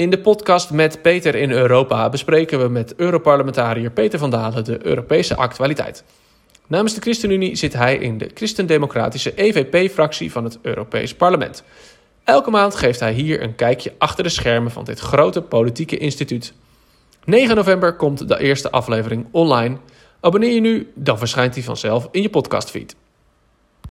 In de podcast met Peter in Europa bespreken we met Europarlementariër Peter van Dalen de Europese actualiteit. Namens de ChristenUnie zit hij in de Christendemocratische EVP-fractie van het Europees Parlement. Elke maand geeft hij hier een kijkje achter de schermen van dit grote politieke instituut. 9 november komt de eerste aflevering online. Abonneer je nu, dan verschijnt hij vanzelf in je podcastfeed.